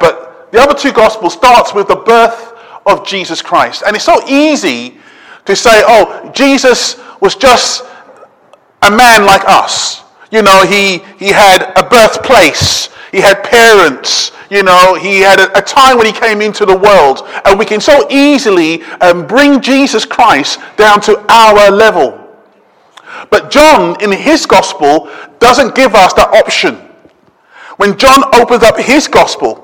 but the other two gospels starts with the birth of Jesus Christ. And it's so easy to say, oh, Jesus was just a man like us. You know, he, he had a birthplace, he had parents, you know, he had a, a time when he came into the world. And we can so easily um, bring Jesus Christ down to our level. But John, in his gospel, doesn't give us that option. When John opens up his gospel,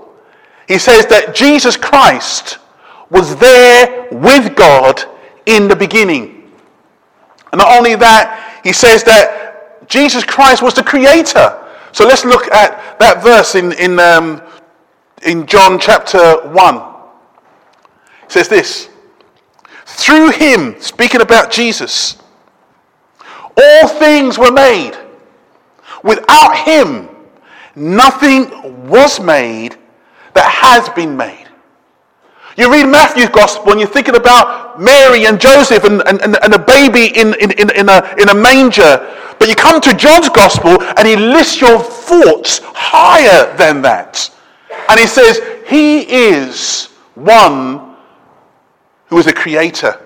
he says that Jesus Christ was there with God in the beginning. And not only that, he says that Jesus Christ was the creator. So let's look at that verse in, in, um, in John chapter 1. It says this Through him, speaking about Jesus, all things were made. Without him, nothing was made that has been made. You read Matthew's gospel and you're thinking about Mary and Joseph and, and, and a baby in, in, in, a, in a manger. But you come to John's gospel and he lists your thoughts higher than that. And he says, He is one who is a creator.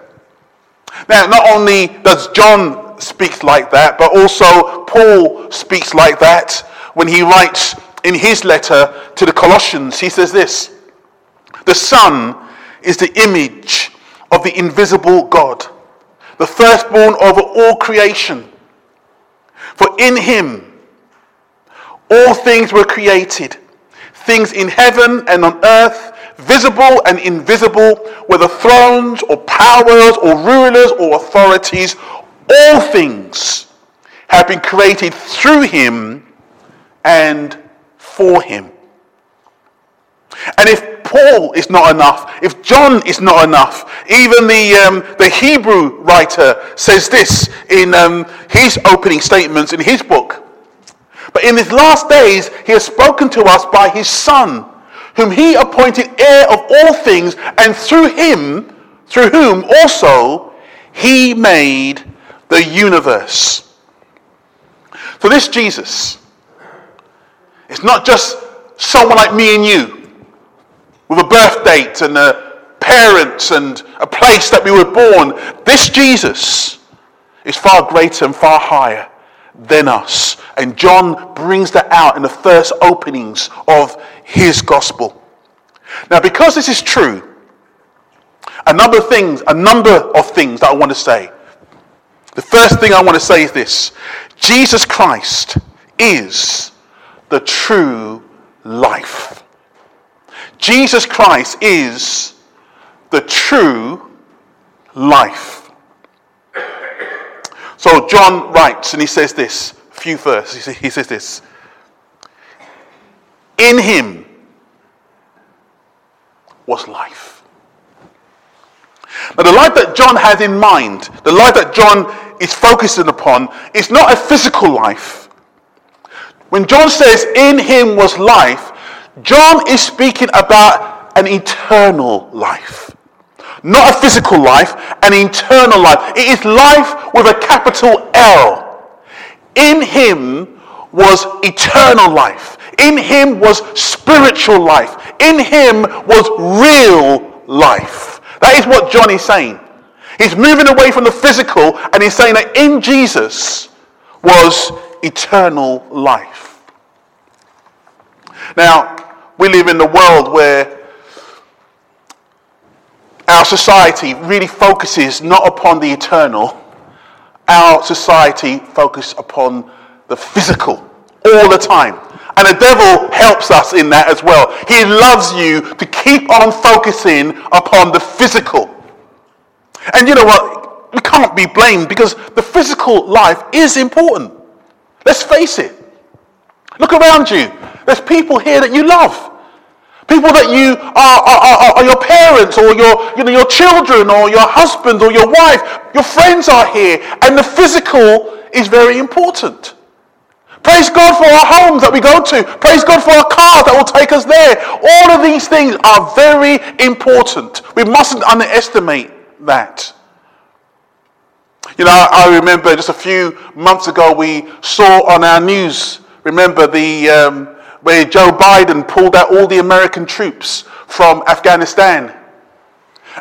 Now, not only does John speak like that, but also Paul speaks like that when he writes in his letter to the Colossians. He says this the Son is the image of the invisible God, the firstborn over all creation. For in him all things were created, things in heaven and on earth, visible and invisible, whether thrones or powers or rulers or authorities, all things have been created through him and for him. And if Paul is not enough, if John is not enough, even the, um, the Hebrew writer says this in um, his opening statements in his book. But in his last days, he has spoken to us by his Son, whom he appointed heir of all things, and through him, through whom also he made the universe. So this Jesus is not just someone like me and you with a birth date and a parents and a place that we were born. This Jesus is far greater and far higher than us. And John brings that out in the first openings of his gospel. Now, because this is true, a number of things, a number of things that I want to say. The first thing I want to say is this Jesus Christ is the true life. Jesus Christ is the true life. So John writes and he says this, a few verses, he says this. In him was life. Now, the life that John has in mind, the life that John is focusing upon, is not a physical life. When John says, In him was life, John is speaking about an eternal life. Not a physical life, an eternal life. It is life with a capital L. In him was eternal life. In him was spiritual life. In him was real life. That is what John is saying. He's moving away from the physical and he's saying that in Jesus was eternal life. Now, we live in the world where our society really focuses not upon the eternal, our society focuses upon the physical all the time. And the devil helps us in that as well. He loves you to keep on focusing upon the physical. And you know what? We can't be blamed because the physical life is important. Let's face it. Look around you. There's people here that you love. People that you are, are, are, your parents or your, you know, your children or your husband or your wife. Your friends are here. And the physical is very important. Praise God for our homes that we go to. Praise God for our car that will take us there. All of these things are very important. We mustn't underestimate that. You know, I remember just a few months ago we saw on our news, remember the, um, where Joe Biden pulled out all the American troops from Afghanistan.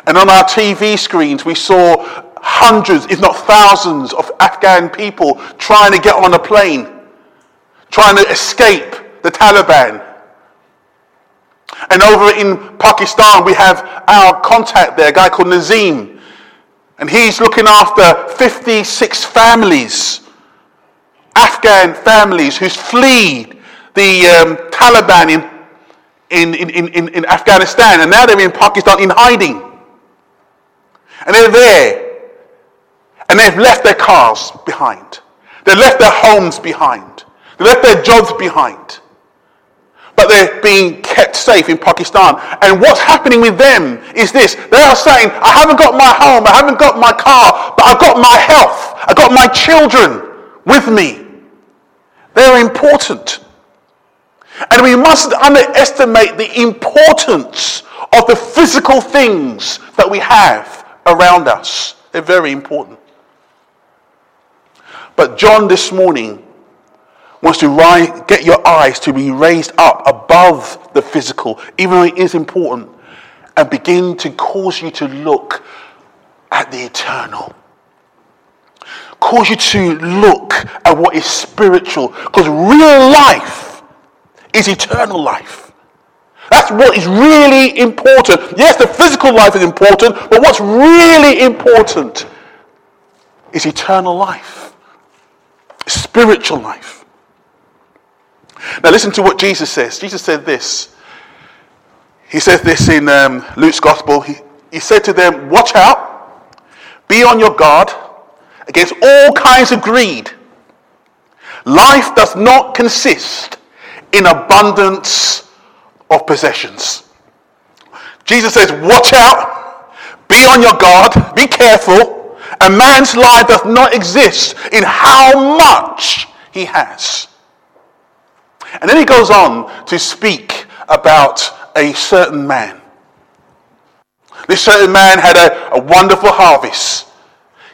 And on our TV screens, we saw hundreds, if not thousands, of Afghan people trying to get on a plane, trying to escape the Taliban. And over in Pakistan, we have our contact there, a guy called Nazim. And he's looking after 56 families, Afghan families who's fled the um, Taliban in, in, in, in, in Afghanistan. And now they're in Pakistan in hiding. And they're there. And they've left their cars behind. They've left their homes behind. They left their jobs behind but they're being kept safe in Pakistan. And what's happening with them is this they are saying, I haven't got my home, I haven't got my car, but I've got my health, I've got my children with me. They're important. And we mustn't underestimate the importance of the physical things that we have around us. They're very important. But John this morning wants to rise, get your eyes to be raised up above the physical, even though it is important, and begin to cause you to look at the eternal. Cause you to look at what is spiritual, because real life is eternal life. That's what is really important. Yes, the physical life is important, but what's really important is eternal life, spiritual life. Now, listen to what Jesus says. Jesus said this. He says this in um, Luke's Gospel. He, he said to them, Watch out, be on your guard against all kinds of greed. Life does not consist in abundance of possessions. Jesus says, Watch out, be on your guard, be careful. A man's life does not exist in how much he has. And then he goes on to speak about a certain man. This certain man had a, a wonderful harvest.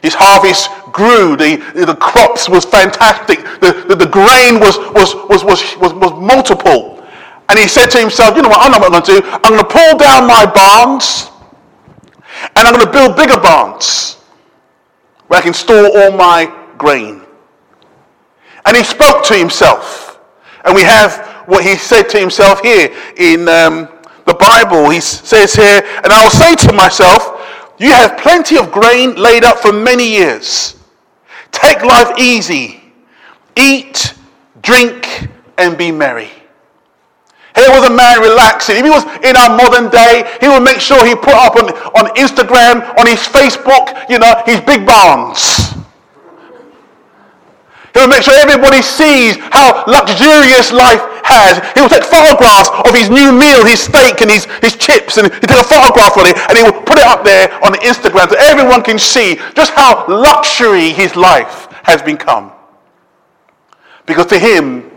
His harvest grew, the, the crops was fantastic, the, the, the grain was, was, was, was, was, was multiple. And he said to himself, you know what, I know what I'm going to do. I'm going to pull down my barns and I'm going to build bigger barns where I can store all my grain. And he spoke to himself. And we have what he said to himself here in um, the Bible. He says here, And I will say to myself, You have plenty of grain laid up for many years. Take life easy. Eat, drink, and be merry. Here was a man relaxing. If he was in our modern day, he would make sure he put up on, on Instagram, on his Facebook, you know, his big barns. He will make sure everybody sees how luxurious life has. He will take photographs of his new meal, his steak and his, his chips, and he take a photograph of it and he will put it up there on Instagram so everyone can see just how luxury his life has become. Because to him,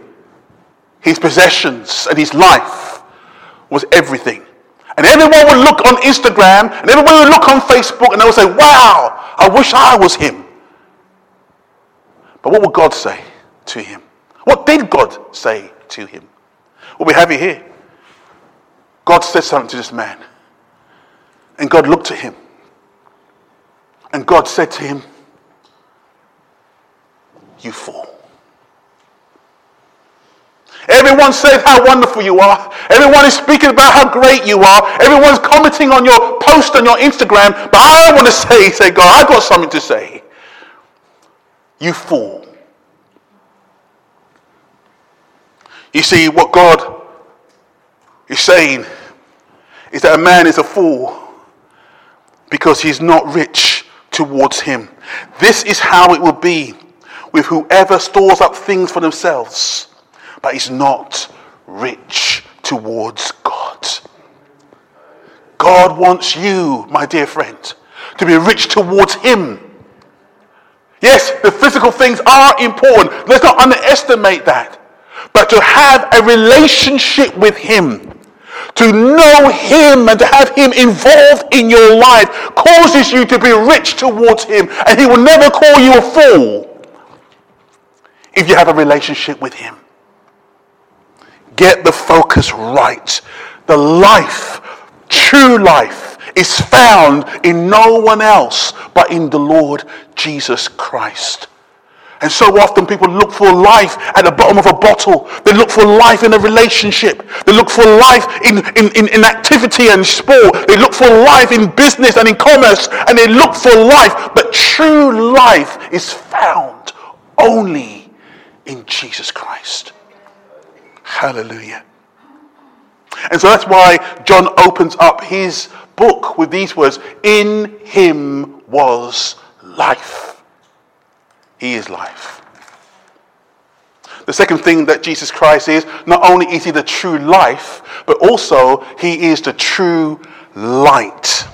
his possessions and his life was everything. And everyone would look on Instagram and everyone would look on Facebook and they would say, wow, I wish I was him. But what would God say to him? What did God say to him? Well, we have it here. God said something to this man. And God looked at him. And God said to him, You fool. Everyone says how wonderful you are. Everyone is speaking about how great you are. Everyone's commenting on your post on your Instagram. But I want to say, say, God, I've got something to say. You fool. You see, what God is saying is that a man is a fool because he's not rich towards him. This is how it will be with whoever stores up things for themselves, but is not rich towards God. God wants you, my dear friend, to be rich towards him Yes, the physical things are important. Let's not underestimate that. But to have a relationship with Him, to know Him and to have Him involved in your life causes you to be rich towards Him. And He will never call you a fool if you have a relationship with Him. get the focus right. The life, true life, is found in no one else but in the Lord Jesus Christ. And so often people look for life at the bottom of a bottle. They look for life in a relationship. They look for life in, in, in, in, activity and sport. They look for life in business and in commerce. And they look for life. But true life is found only in Jesus Christ. Hallelujah. And so that's why John opens up his book with these words In him was life he is life. The second thing that Jesus Christ is, not only is he the true life, but also he is the true light.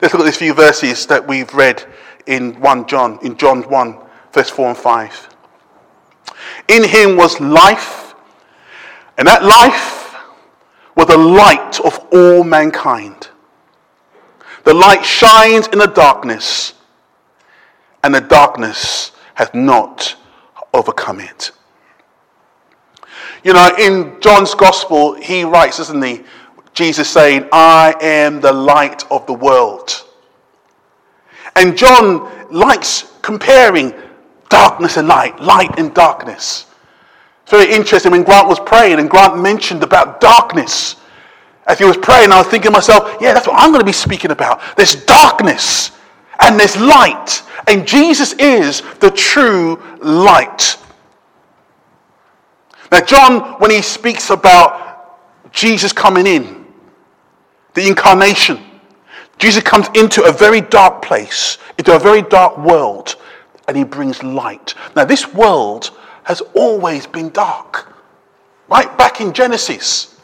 Let's look at these few verses that we've read in 1 John, in John 1, verse 4 and 5. In him was life, and that life was the light of all mankind. The light shines in the darkness, and the darkness hath not overcome it. You know, in John's gospel, he writes, isn't he? Jesus saying, I am the light of the world. And John likes comparing darkness and light, light and darkness. Very interesting when Grant was praying and Grant mentioned about darkness. As he was praying, I was thinking to myself, yeah, that's what I'm going to be speaking about. There's darkness and there's light. And Jesus is the true light. Now, John, when he speaks about Jesus coming in, the incarnation, Jesus comes into a very dark place, into a very dark world, and he brings light. Now, this world has always been dark, right back in Genesis.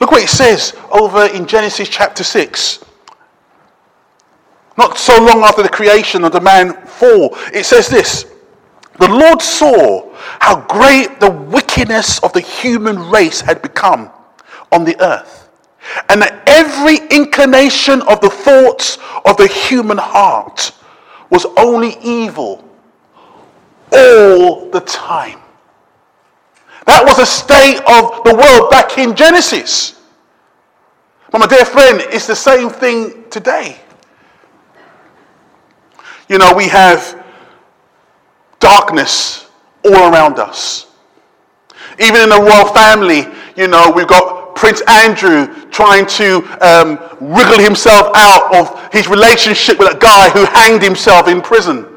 Look what it says over in Genesis chapter 6. Not so long after the creation of the man fall, it says this The Lord saw how great the wickedness of the human race had become on the earth, and that every inclination of the thoughts of the human heart was only evil all the time. That was a state of the world back in Genesis. But my dear friend, it's the same thing today. You know, we have darkness all around us. Even in the royal family, you know, we've got Prince Andrew trying to um, wriggle himself out of his relationship with a guy who hanged himself in prison.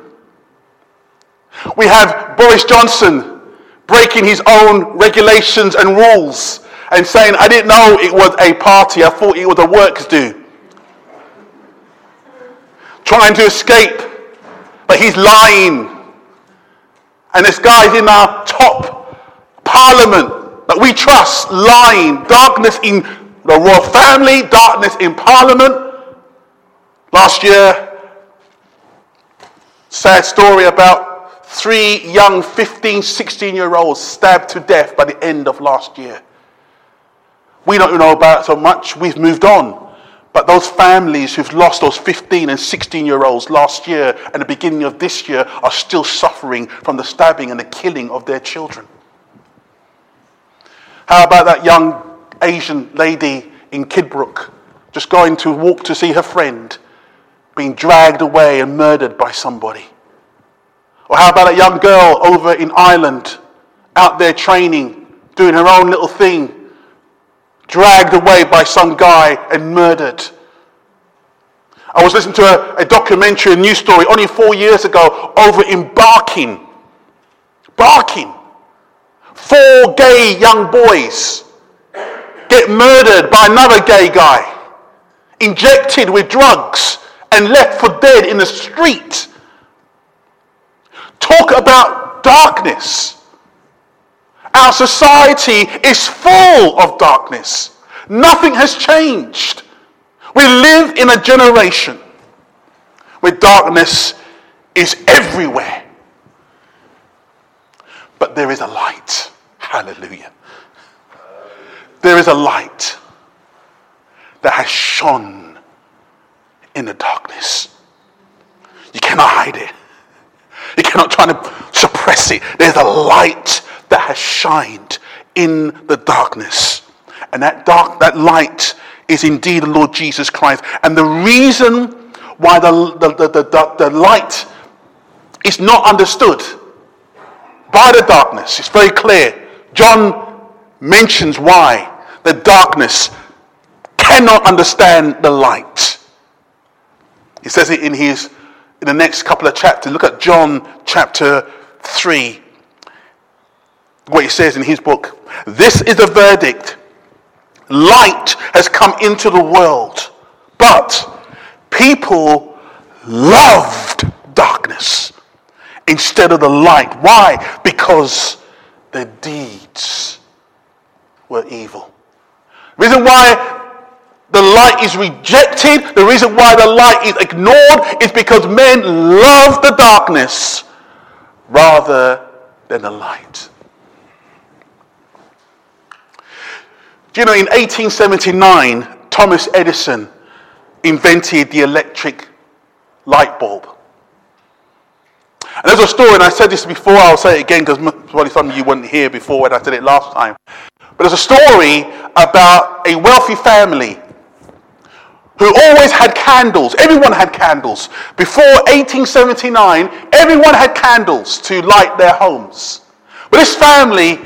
We have Boris Johnson breaking his own regulations and rules and saying, I didn't know it was a party, I thought it was a works do. Trying to escape but he's lying. And this guy's in our top parliament that we trust, lying. Darkness in the royal family, darkness in parliament. Last year, sad story about three young 15, 16 year olds stabbed to death by the end of last year. We don't know about so much, we've moved on. But those families who've lost those 15 and 16 year olds last year and the beginning of this year are still suffering from the stabbing and the killing of their children. How about that young Asian lady in Kidbrooke just going to walk to see her friend being dragged away and murdered by somebody? Or how about a young girl over in Ireland out there training, doing her own little thing, dragged away by some guy and murdered. I was listening to a, a documentary, a news story, only four years ago over in Barking. Barking. Four gay young boys get murdered by another gay guy, injected with drugs, and left for dead in the street. Talk about darkness. Our society is full of darkness. Nothing has changed. We live in a generation where darkness is everywhere. But there is a light. Hallelujah. There is a light that has shone in the darkness. You cannot hide it. You cannot try to suppress it. There's a light that has shined in the darkness. And that dark, that light is indeed the Lord Jesus Christ. And the reason why the, the, the, the, the light is not understood by the darkness, it's very clear. John mentions why the darkness cannot understand the light. He says it in his in the next couple of chapters. Look at John chapter 3. What he says in his book. This is the verdict. Light has come into the world, but people loved darkness instead of the light. Why? Because their deeds were evil. Reason why the light is rejected, the reason why the light is ignored is because men love the darkness rather than the light. Do you know in 1879, Thomas Edison invented the electric light bulb? And there's a story, and I said this before, I'll say it again because probably some of you weren't here before when I said it last time. But there's a story about a wealthy family who always had candles. Everyone had candles. Before 1879, everyone had candles to light their homes. But this family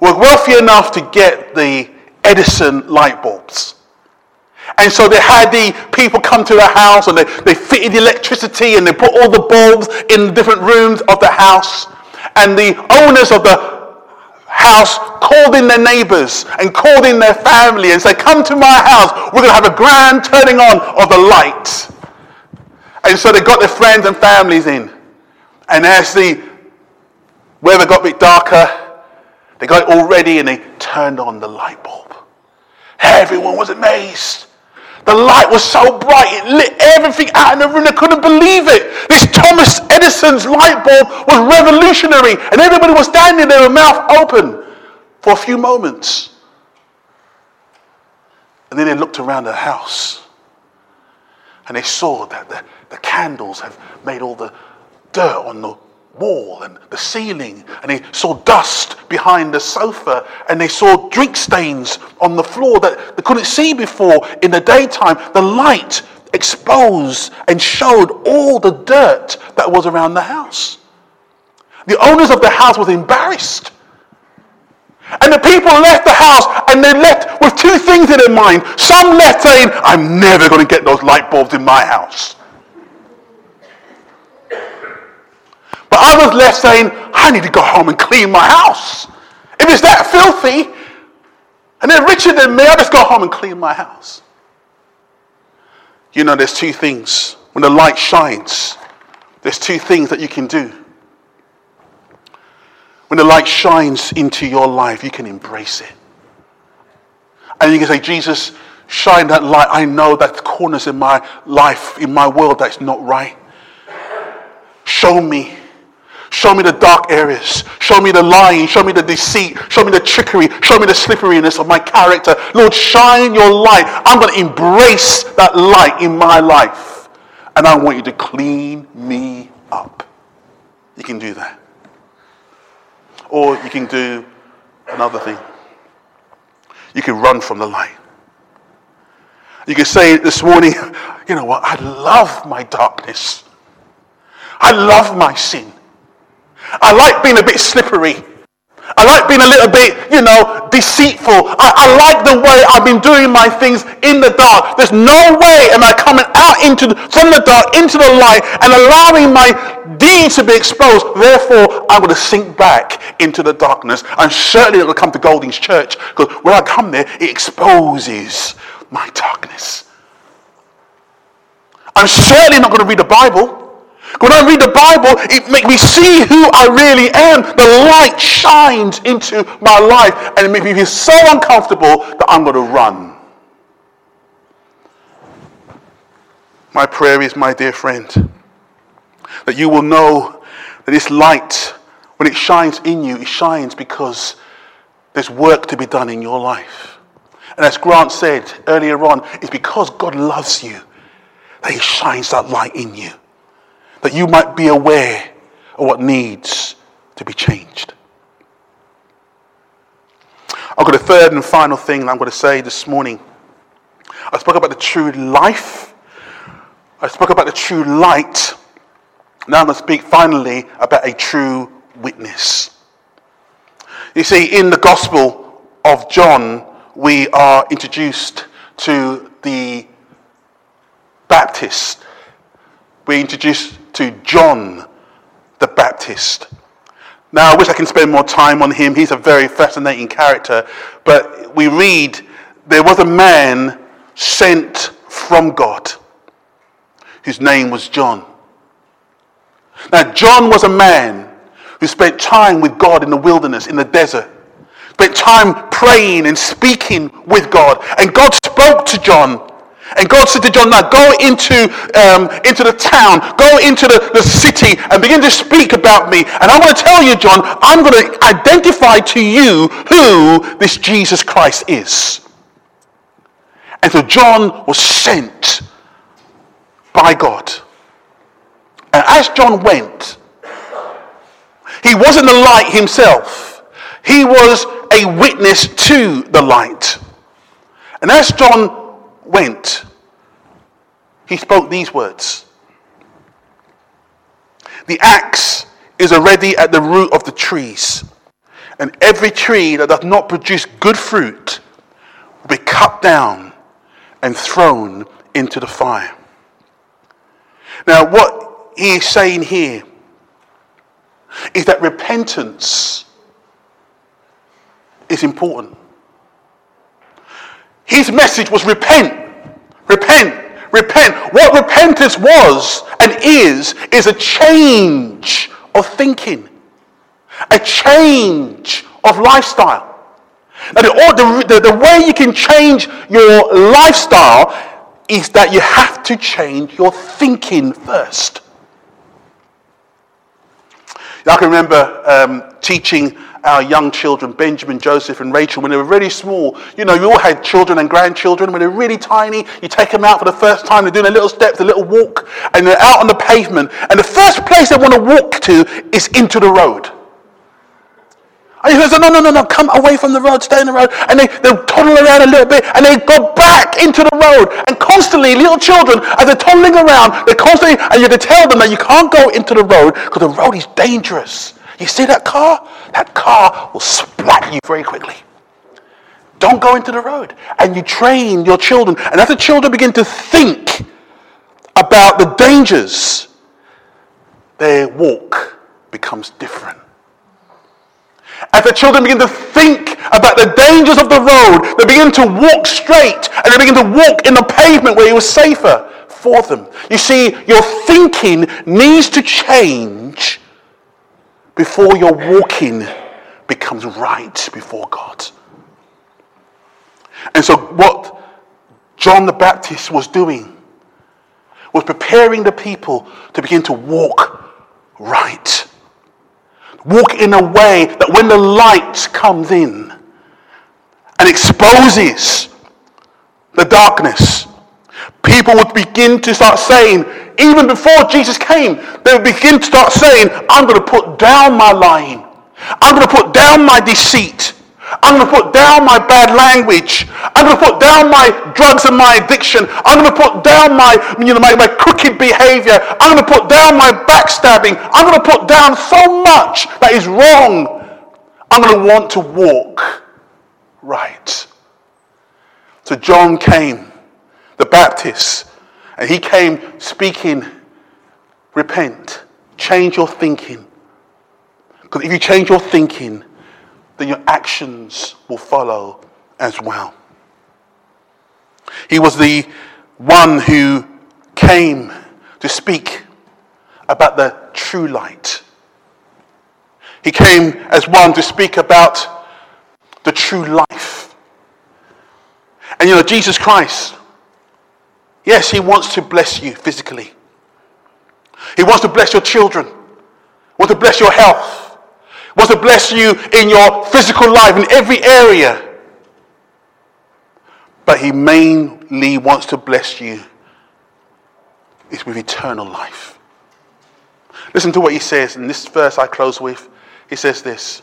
were wealthy enough to get the Edison light bulbs. And so they had the people come to the house and they, they fitted the electricity and they put all the bulbs in different rooms of the house. And the owners of the house called in their neighbors and called in their family and said, Come to my house. We're going to have a grand turning on of the light. And so they got their friends and families in. And as the weather got a bit darker, they got it all ready and they turned on the light bulb. Everyone was amazed. The light was so bright, it lit everything out in the room. They couldn't believe it. This Thomas Edison's light bulb was revolutionary, and everybody was standing there with mouth open for a few moments. And then they looked around the house and they saw that the, the candles have made all the dirt on the wall and the ceiling, and they saw dust behind the sofa, and they saw drink stains on the floor that they couldn't see before in the daytime. The light exposed and showed all the dirt that was around the house. The owners of the house was embarrassed. And the people left the house and they left with two things in their mind. Some left saying, I'm never going to get those light bulbs in my house. Left saying, I need to go home and clean my house. If it's that filthy, and they're richer than me, I'll just go home and clean my house. You know, there's two things. When the light shines, there's two things that you can do. When the light shines into your life, you can embrace it. And you can say, Jesus, shine that light. I know that corners in my life, in my world, that's not right. Show me Show me the dark areas. Show me the lying. Show me the deceit. Show me the trickery. Show me the slipperiness of my character. Lord, shine your light. I'm going to embrace that light in my life. And I want you to clean me up. You can do that. Or you can do another thing. You can run from the light. You can say this morning, you know what? I love my darkness. I love my sin. I like being a bit slippery. I like being a little bit, you know, deceitful. I, I, like the way I've been doing my things in the dark. There's no way am I coming out into from the dark into the light and allowing my deeds to be exposed. Therefore, I'm going to sink back into the darkness. I'm certainly not going to come to Golding's church because when I come there, it exposes my darkness. I'm certainly not going to read the Bible. When I read the Bible, it makes me see who I really am. The light shines into my life and it makes me feel so uncomfortable that I'm going to run. My prayer is, my dear friend, that you will know that this light, when it shines in you, it shines because there's work to be done in your life. And as Grant said earlier on, it's because God loves you that He shines that light in you that you might be aware of what needs to be changed. I've got a third and final thing that I'm going to say this morning. I spoke about the true life. I spoke about the true light. Now I'm going to speak finally about a true witness. You see, in the Gospel of John, we are introduced to the Baptist. We're introduced to John the Baptist. Now, I wish I can spend more time on him. He's a very fascinating character. But we read there was a man sent from God whose name was John. Now, John was a man who spent time with God in the wilderness, in the desert, spent time praying and speaking with God. And God spoke to John and God said to John, now go into, um, into the town, go into the, the city and begin to speak about me. And I want to tell you, John, I'm going to identify to you who this Jesus Christ is. And so John was sent by God. And as John went, he wasn't the light himself. He was a witness to the light. And as John went, he spoke these words The axe is already at the root of the trees, and every tree that does not produce good fruit will be cut down and thrown into the fire. Now, what he is saying here is that repentance is important. His message was repent, repent, repent. What repentance was and is, is a change of thinking, a change of lifestyle. Now, the, the, the way you can change your lifestyle is that you have to change your thinking first. I can remember um, teaching our young children, Benjamin, Joseph, and Rachel, when they were really small. You know, you all had children and grandchildren. When they're really tiny, you take them out for the first time. They're doing a little step, a little walk, and they're out on the pavement. And the first place they want to walk to is into the road. And he says, no, no, no, no, come away from the road, stay in the road. And they, they toddle around a little bit and they go back into the road. And constantly, little children, as they're toddling around, they're constantly, and you have to tell them that you can't go into the road because the road is dangerous. You see that car? That car will splat you very quickly. Don't go into the road. And you train your children. And as the children begin to think about the dangers, their walk becomes different. As the children begin to think about the dangers of the road, they begin to walk straight and they begin to walk in the pavement where it was safer for them. You see, your thinking needs to change before your walking becomes right before God. And so, what John the Baptist was doing was preparing the people to begin to walk right. Walk in a way that when the light comes in and exposes the darkness, people would begin to start saying, even before Jesus came, they would begin to start saying, I'm going to put down my lying. I'm going to put down my deceit. I'm going to put down my bad language. I'm going to put down my drugs and my addiction. I'm going to put down my, you know, my, my crooked behavior. I'm going to put down my backstabbing. I'm going to put down so much that is wrong. I'm going to want to walk right. So John came, the Baptist, and he came speaking, repent, change your thinking. Because if you change your thinking, then your actions will follow as well. He was the one who came to speak about the true light. He came as one to speak about the true life. And you know, Jesus Christ, Yes, He wants to bless you physically. He wants to bless your children. Wants to bless your health. Wants to bless you in your physical life, in every area. But He mainly wants to bless you is with eternal life. Listen to what He says in this verse I close with. He says this.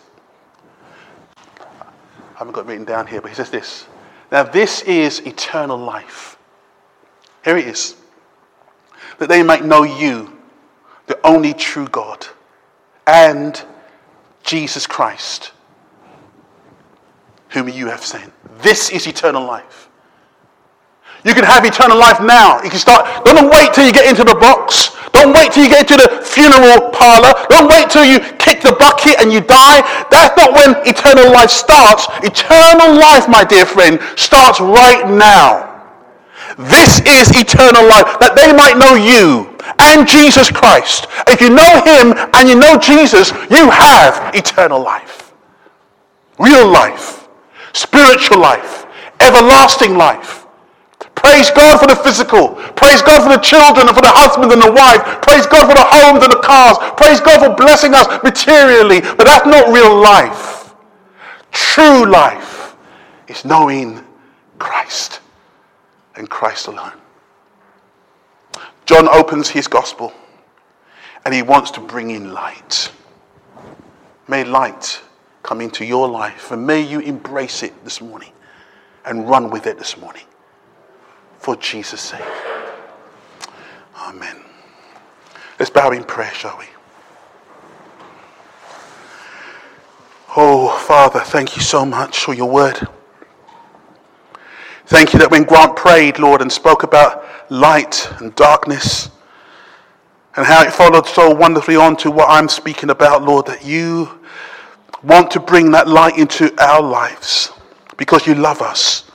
I haven't got it written down here, but he says this. Now, this is eternal life. Here it is. That they might know you, the only true God, and Jesus Christ, whom you have sent. This is eternal life. You can have eternal life now. You can start. Don't wait till you get into the box. Don't wait till you get into the funeral parlor. Don't wait till you kick the bucket and you die. That's not when eternal life starts. Eternal life, my dear friend, starts right now. This is eternal life, that they might know you and Jesus Christ. If you know him and you know Jesus, you have eternal life. Real life, spiritual life, everlasting life. Praise God for the physical. Praise God for the children and for the husband and the wife. Praise God for the homes and the cars. Praise God for blessing us materially. But that's not real life. True life is knowing Christ and Christ alone. John opens his gospel and he wants to bring in light. May light come into your life and may you embrace it this morning and run with it this morning for Jesus' sake. Amen. Let's bow in prayer, shall we? Oh, Father, thank you so much for your word. Thank you that when Grant prayed, Lord, and spoke about light and darkness, and how it followed so wonderfully on to what I'm speaking about, Lord, that you want to bring that light into our lives because you love us.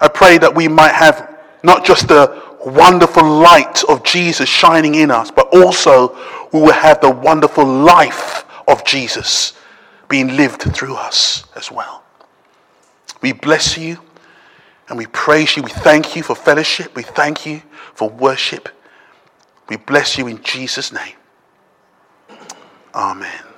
I pray that we might have not just the wonderful light of Jesus shining in us, but also we will have the wonderful life of Jesus being lived through us as well. We bless you and we praise you. We thank you for fellowship. We thank you for worship. We bless you in Jesus' name. Amen.